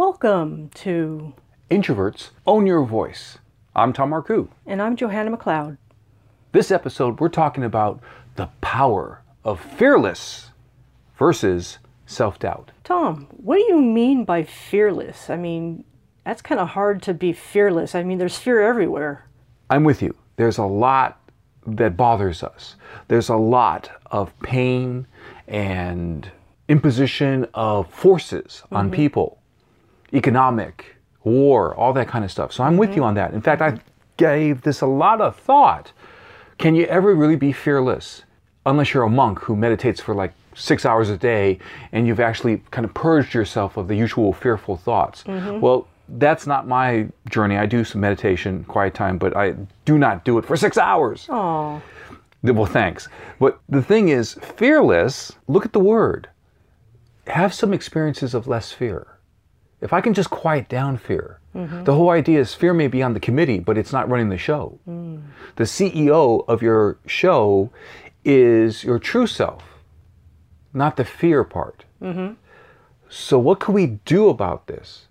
Welcome to, Introverts Own Your Voice. I'm Tom Marcoux. and I'm Johanna McLeod. This episode, we're talking about the power of fearless versus self doubt. Tom, what do you mean by fearless? I mean, that's kind of hard to be fearless. I mean, there's fear everywhere. I'm with you. There's a lot that bothers us, there's a lot of pain and imposition of forces on mm-hmm. people, economic, war, all that kind of stuff. So I'm with you mm-hmm. on that. In fact, I gave this a lot of thought. Can you ever really be fearless unless you're a monk who meditates for like six hours a day and you've actually kind of purged yourself of the usual fearful thoughts? Mm-hmm. Well, that's not my journey. I do some meditation, quiet time, but I do not do it for six hours. Oh, Well, thanks. But the thing is, fearless, look at the word. Have some experiences of less fear. If I can just quiet down fear, mm-hmm. the whole idea is fear may be on the committee, but it's not running the show. Mm. The CEO of your show is your true self, not the fear part. Mm-hmm. So, what can we do about this?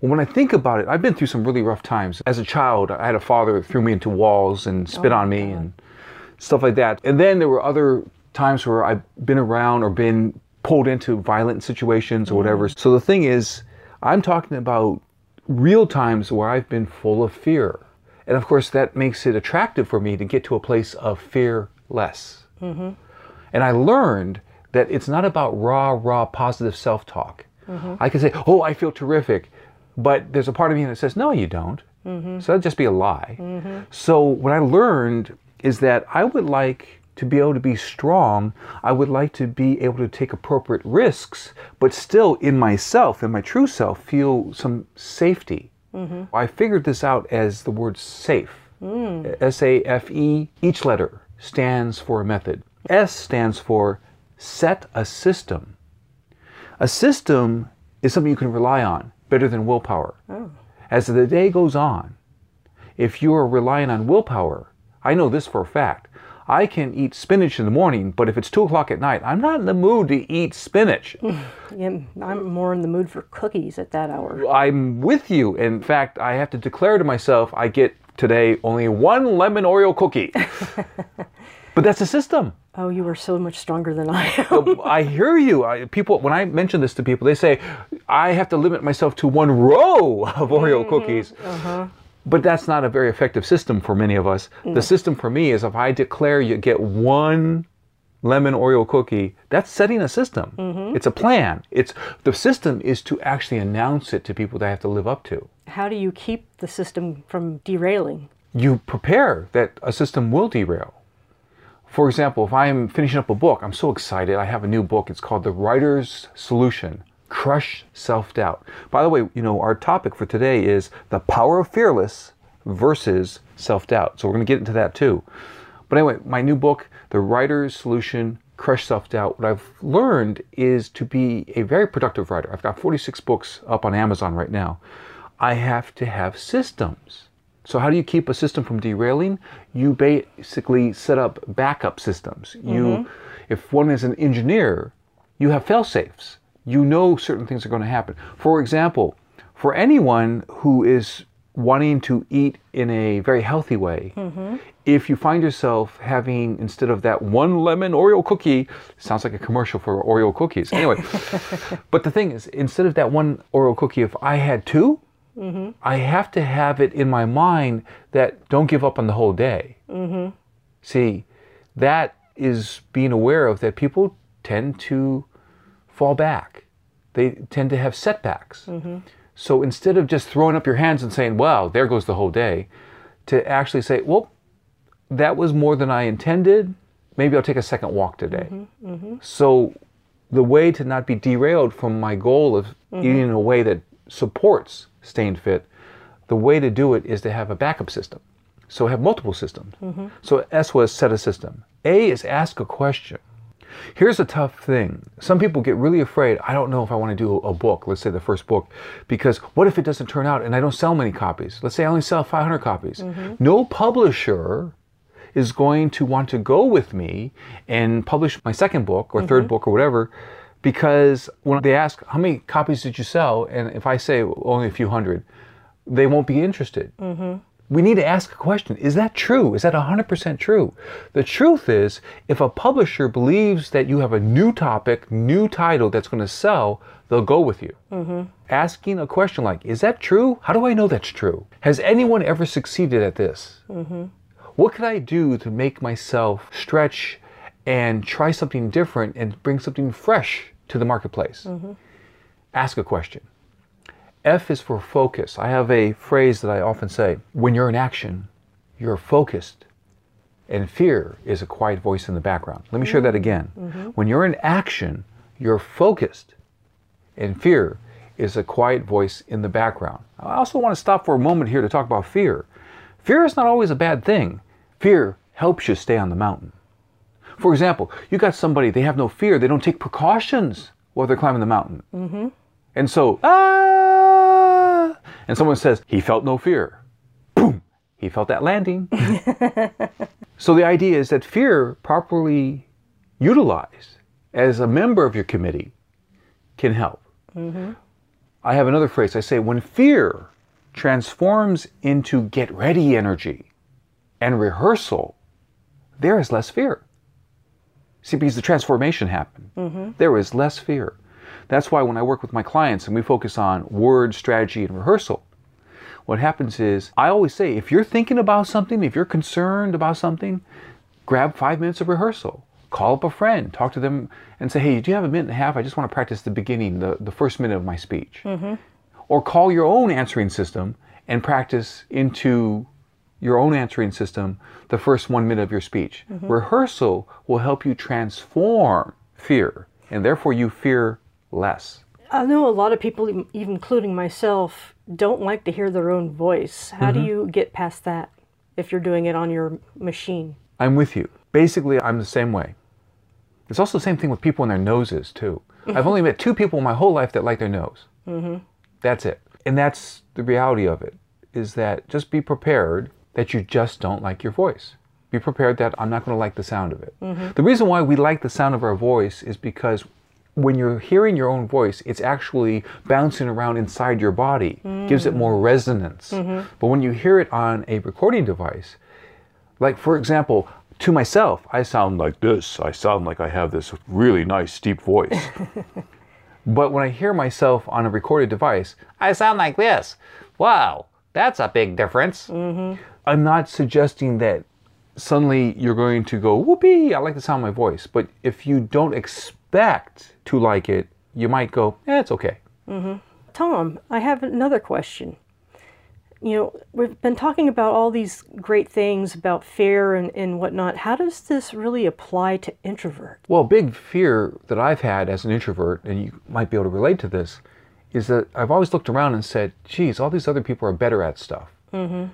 Well, when I think about it, I've been through some really rough times. As a child, I had a father that threw me into walls and spit oh on me and stuff like that. And then there were other times where I've been around or been pulled into violent situations or mm-hmm. whatever. So the thing is, I'm talking about real times where I've been full of fear. And of course, that makes it attractive for me to get to a place of fear less. Mm-hmm. And I learned that it's not about raw, raw positive self talk. Mm-hmm. I can say, oh, I feel terrific. But there's a part of me that says, no, you don't. Mm-hmm. So that'd just be a lie. So what I learned is that I would like to be able to be strong. I would like to be able to take appropriate risks, but still in myself, in my true self, feel some safety. Mm-hmm. I figured this out as the word safe. Mm. S A F E, each letter stands for a method. S stands for set a system. A system is something you can rely on better than willpower. Oh. As the day goes on, if you are relying on willpower, I know this for a fact. I can eat spinach in the morning, but if it's two o'clock at night, I'm not in the mood to eat spinach. yeah, I'm more in the mood for cookies at that hour. I'm with you. In fact, I have to declare to myself, I get today only one lemon Oreo cookie. but that's a system. Oh, you are so much stronger than I uh, am. I hear you. I, people, when I mention this to people, they say I have to limit myself to one row of Oreo mm-hmm. cookies. Uh-huh. But that's not a very effective system for many of us. The mm. system for me is if I declare you get one lemon Oreo cookie, that's setting a system. Mm-hmm. It's a plan. It's the system is to actually announce it to people that I have to live up to. How do you keep the system from derailing? You prepare that a system will derail. For example, if I'm finishing up a book, I'm so excited. I have a new book. It's called The Writer's Solution Crush Self Doubt. By the way, you know, our topic for today is the power of fearless versus self doubt. So we're going to get into that too. But anyway, my new book, The Writer's Solution Crush Self Doubt, what I've learned is to be a very productive writer. I've got 46 books up on Amazon right now. I have to have systems. So how do you keep a system from derailing? You basically set up backup systems. You, mm-hmm. if one is an engineer, you have fail safes. You know certain things are going to happen. For example, for anyone who is wanting to eat in a very healthy way, mm-hmm. if you find yourself having instead of that one lemon Oreo cookie, sounds like a commercial for Oreo cookies. Anyway, but the thing is, instead of that one Oreo cookie, if I had 2 mm-hmm. I have to have it in my mind that don't give up on the whole day. Mm-hmm. See, that is being aware of that people tend to fall back. They tend to have setbacks. Mm-hmm. So instead of just throwing up your hands and saying, wow, there goes the whole day, to actually say, well, that was more than I intended. Maybe I'll take a second walk today. Mm-hmm. Mm-hmm. So the way to not be derailed from my goal of eating in a way that supports staying fit, the way to do it is to have a backup system. So have multiple systems. So S was set a system. A is ask a question. Here's a tough thing. Some people get really afraid. I don't know if I want to do a book, let's say the first book, because what if it doesn't turn out and I don't sell many copies? Let's say I only sell 500 copies. Mm-hmm. No publisher is going to want to go with me and publish my second book or 3rd mm-hmm. book or whatever Because when they ask, how many copies did you sell? And if I say only a few hundred, they won't be interested. Mm-hmm. We need to ask a question Is that true? Is that 100% true? The truth is, if a publisher believes that you have a new topic, new title that's going to sell, they'll go with you. Mm-hmm. Asking a question like, Is that true? How do I know that's true? Has anyone ever succeeded at this? Mm-hmm. What could I do to make myself stretch and try something different and bring something fresh to the marketplace? Mm-hmm. Ask a question. F is for focus. I have a phrase that I often say when you're in action, you're focused, and fear is a quiet voice in the background. Let me share that again. When you're in action, you're focused, and fear is a quiet voice in the background. I also want to stop for a moment here to talk about fear. Fear is not always a bad thing. Fear helps you stay on the mountain. For example, you got somebody, they have no fear, they don't take precautions while they're climbing the mountain. And so, ah, and someone says, he felt no fear. Boom, he felt that landing. so the idea is that fear, properly utilized as a member of your committee, can help. Mm-hmm. I have another phrase I say, when fear transforms into get ready energy and rehearsal, there is less fear. See, because the transformation happened, mm-hmm. there is less fear. That's why when I work with my clients and we focus on word, strategy, and rehearsal, what happens is I always say if you're thinking about something, if you're concerned about something, grab five minutes of rehearsal. Call up a friend, talk to them, and say, hey, do you have a minute and a half? I just want to practice the beginning, the, the first minute of my speech. Mm-hmm. Or call your own answering system and practice into your own answering system the first one minute of your speech. Mm-hmm. Rehearsal will help you transform fear, and therefore you fear less. I know a lot of people, even including myself, don't like to hear their own voice. How do mm-hmm. you get past that if you're doing it on your machine? I'm with you. Basically, I'm the same way. It's also the same thing with people and their noses, too. Mm-hmm. I've only met two people in my whole life that like their nose. Mm-hmm. That's it. And that's the reality of it, is that just be prepared that you just don't like your voice. Be prepared that I'm not going to like the sound of it. The reason why we like the sound of our voice is because when you're hearing your own voice, it's actually bouncing around inside your body, gives it more resonance. Mm-hmm. But when you hear it on a recording device, like for example, to myself, I sound like this. I sound like I have this really nice deep voice. but when I hear myself on a recorded device, I sound like this. Wow, that's a big difference. Mm-hmm. I'm not suggesting that suddenly you're going to go, whoopee, I like the sound of my voice. But if you don't expect to like it, you might go, eh, it's okay. Mm-hmm. Tom, I have another question. You know, we've been talking about all these great things about fear and, and whatnot. How does this really apply to introvert? Well, big fear that I've had as an introvert, and you might be able to relate to this, is that I've always looked around and said, geez, all these other people are better at stuff. Mm-hmm.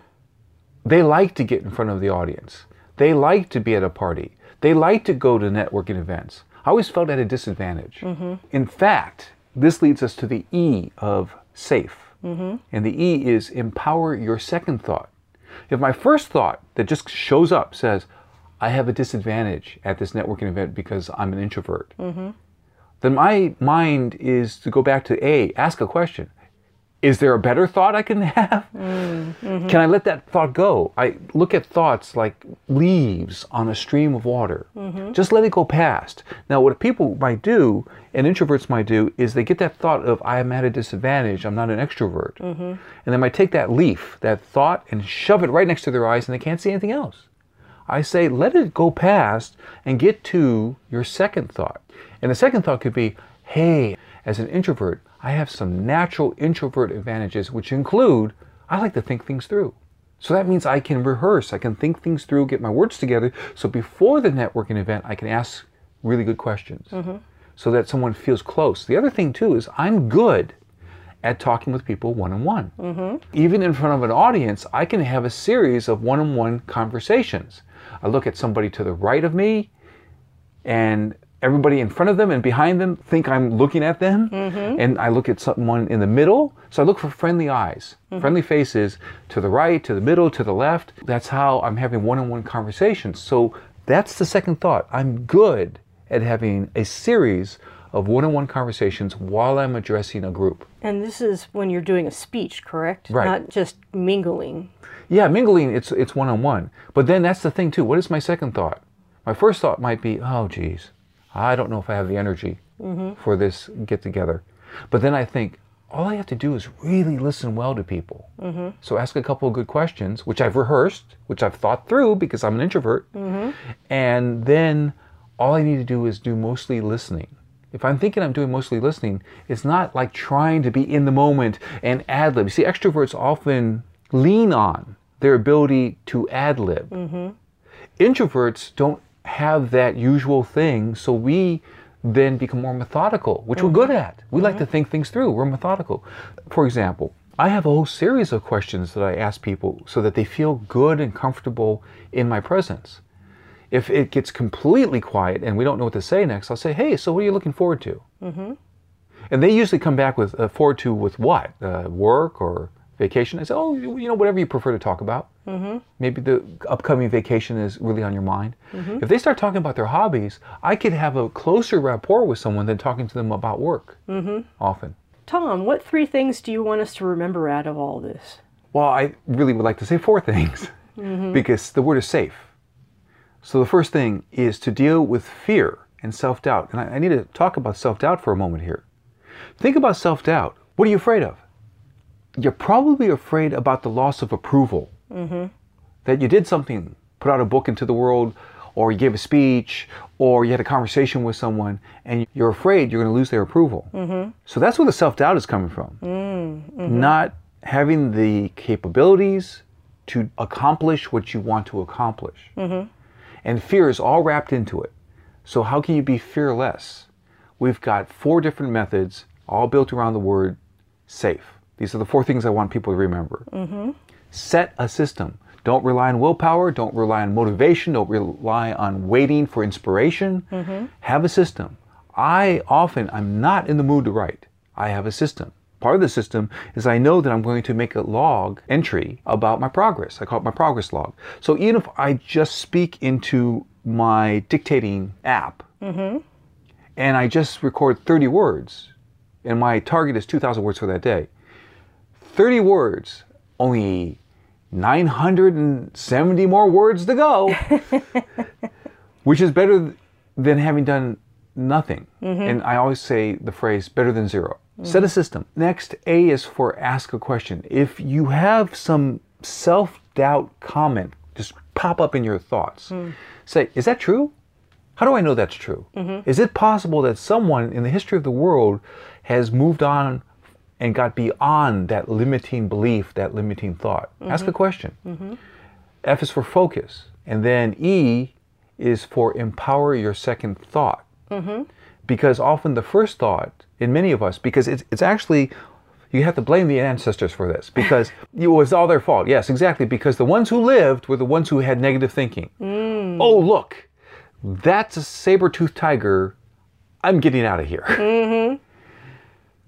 They like to get in front of the audience. They like to be at a party. They like to go to networking events. I always felt at a disadvantage. Mm-hmm. In fact, this leads us to the E of safe. Mm-hmm. And the E is empower your second thought. If my first thought that just shows up says, I have a disadvantage at this networking event because I'm an introvert, mm-hmm. then my mind is to go back to A, ask a question. Is there a better thought I can have? Mm-hmm. Can I let that thought go? I look at thoughts like leaves on a stream of water. Mm-hmm. Just let it go past. Now, what people might do, and introverts might do, is they get that thought of, I am at a disadvantage, I'm not an extrovert. Mm-hmm. And they might take that leaf, that thought, and shove it right next to their eyes, and they can't see anything else. I say, let it go past and get to your second thought. And the second thought could be, hey, as an introvert, I have some natural introvert advantages, which include I like to think things through. So that means I can rehearse, I can think things through, get my words together. So before the networking event, I can ask really good questions mm-hmm. so that someone feels close. The other thing, too, is I'm good at talking with people one on one. Even in front of an audience, I can have a series of one on one conversations. I look at somebody to the right of me, and everybody in front of them and behind them think I'm looking at them. Mm-hmm. And I look at someone in the middle. So I look for friendly eyes, mm-hmm. friendly faces to the right, to the middle, to the left. That's how I'm having one on one conversations. So that's the second thought. I'm good at having a series of one on one conversations while I'm addressing a group. And this is when you're doing a speech, correct? Right. Not just mingling. Yeah, mingling, it's it's one on one. But then that's the thing too. What is my second thought? My first thought might be, oh, geez, I don't know if I have the energy mm-hmm. for this get together. But then I think, all I have to do is really listen well to people. Mm-hmm. So ask a couple of good questions, which I've rehearsed, which I've thought through because I'm an introvert. Mm-hmm. And then all I need to do is do mostly listening. If I'm thinking I'm doing mostly listening, it's not like trying to be in the moment and ad lib. See, extroverts often lean on their ability to ad lib. Introverts don't have that usual thing, so we then become more methodical, which we're good at. We like to think things through. We're methodical. For example, I have a whole series of questions that I ask people so that they feel good and comfortable in my presence. If it gets completely quiet and we don't know what to say next, I'll say, "Hey, so what are you looking forward to?" And they usually come back with uh, forward to with what? Uh, work or vacation? I say, oh, you you know, whatever you prefer to talk about. Mm-hmm. Maybe the upcoming vacation is really on your mind. If they start talking about their hobbies, I could have a closer rapport with someone than talking to them about work. Mm-hmm. Often. Tom, what three things do you want us to remember out of all this? Well, I really would like to say four things because the word is safe. So the first thing is to deal with fear and self doubt. And I, I need to talk about self doubt for a moment here. Think about self doubt. What are you afraid of? You're probably afraid about the loss of approval. That you did something, put out a book into the world, or you gave a speech, or you had a conversation with someone, and you're afraid you're going to lose their approval. So that's where the self doubt is coming from. Not having the capabilities to accomplish what you want to accomplish. And fear is all wrapped into it. So, how can you be fearless? We've got four different methods, all built around the word safe. These are the four things I want people to remember. Set a system. Don't rely on willpower. Don't rely on motivation. Don't rely on waiting for inspiration. Mm-hmm. Have a system. I often, I'm not in the mood to write. I have a system. Part of the system is I know that I'm going to make a log entry about my progress. I call it my progress log. So even if I just speak into my dictating app mm-hmm. and I just record 30 words, and my target is 2,000 words for that day, 30 words, only 970 more words to go, which is better than having done nothing. Mm-hmm. And I always say the phrase better than 0 mm-hmm. Set a system. Next, A is for ask a question. If you have some self doubt comment just pop up in your thoughts, hmm. say, is that true? How do I know that's true? Mm-hmm. Is it possible that someone in the history of the world has moved on and got beyond that limiting belief, that limiting thought? Ask mm-hmm. a question. Mm-hmm. F is for focus. And then E is for empower your second thought. Mm-hmm. Because often the first thought in many of us, because it's, it's actually, you have to blame the ancestors for this because it was all their fault. Yes, exactly. Because the ones who lived were the ones who had negative thinking. Mm. Oh, look, that's a saber toothed tiger. I'm getting out of here.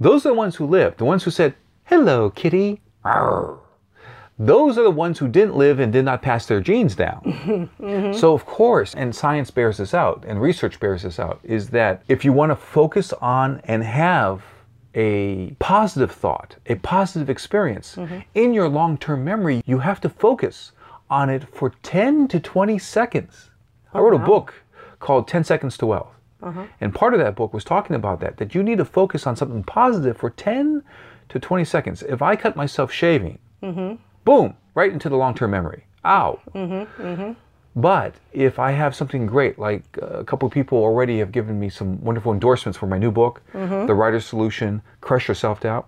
Those are the ones who lived, the ones who said, hello, kitty. Arr. Those are the ones who didn't live and did not pass their genes down. So, of course, and science bears this out, and research bears this out, is that if you want to focus on and have a positive thought, a positive experience mm-hmm. in your long term memory, you have to focus on it for 10 to 20 seconds. I oh, wrote a book called 10 Seconds to Wealth. Uh-huh. And part of that book was talking about that, that you need to focus on something positive for 10 to 20 seconds. If I cut myself shaving, mm-hmm. boom, right into the long term memory. Ow. Mm-hmm, mm-hmm. But if I have something great, like uh, a couple of people already have given me some wonderful endorsements for my new book, The Writer's Solution Crush Your Self Doubt,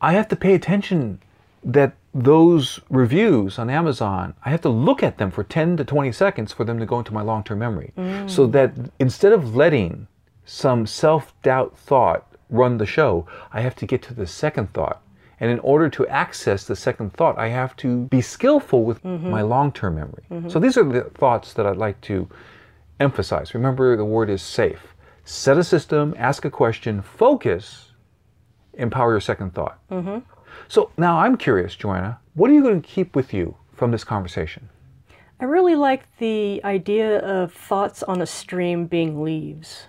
I have to pay attention that those reviews on Amazon, I have to look at them for 10 to 20 seconds for them to go into my long term memory. Mm. So that instead of letting some self doubt thought run the show, I have to get to the second thought. And in order to access the second thought, I have to be skillful with mm-hmm. my long term memory. Mm-hmm. So these are the thoughts that I'd like to emphasize. Remember, the word is safe. Set a system, ask a question, focus, empower your second thought. Mm-hmm. So now I'm curious, Joanna, what are you going to keep with you from this conversation? I really like the idea of thoughts on a stream being leaves.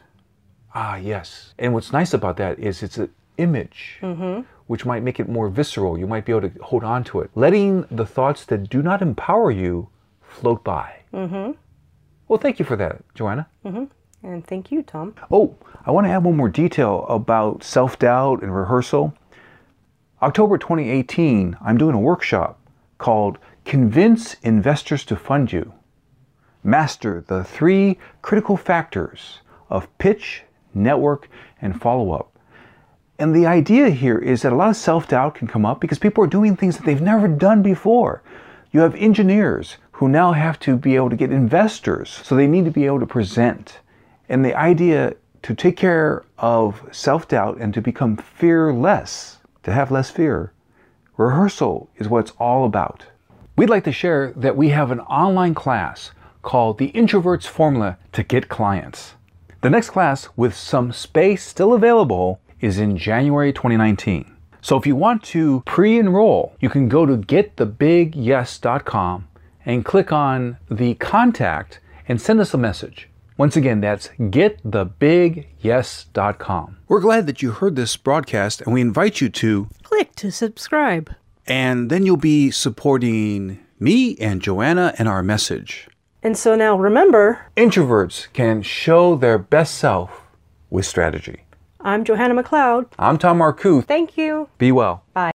Ah, yes. And what's nice about that is it's an image, which might make it more visceral. You might be able to hold on to it, letting the thoughts that do not empower you float by. Mm-hmm. Well, thank you for that, Joanna. And thank you, Tom. Oh, I want to add one more detail about self doubt and rehearsal. October 2018, I'm doing a workshop called Convince Investors to Fund You. Master the three critical factors of pitch, network, and follow up. And the idea here is that a lot of self doubt can come up because people are doing things that they've never done before. You have engineers who now have to be able to get investors, so they need to be able to present. And the idea to take care of self doubt and to become fearless, to have less fear, rehearsal is what it's all about. We'd like to share that we have an online class called The Introvert's Formula to Get Clients. The next class, with some space still available, is in January 2019. So if you want to pre enroll, you can go to getthebigyes.com and click on the contact and send us a message. Once again, that's getthebigyes.com. We're glad that you heard this broadcast and we invite you to, Click to subscribe. and then you'll be supporting me and Joanna and our message. And so now remember, Introverts can show their best self with strategy. I'm Johanna McLeod. I'm Tom Marcoux. Thank you. Be well. Bye.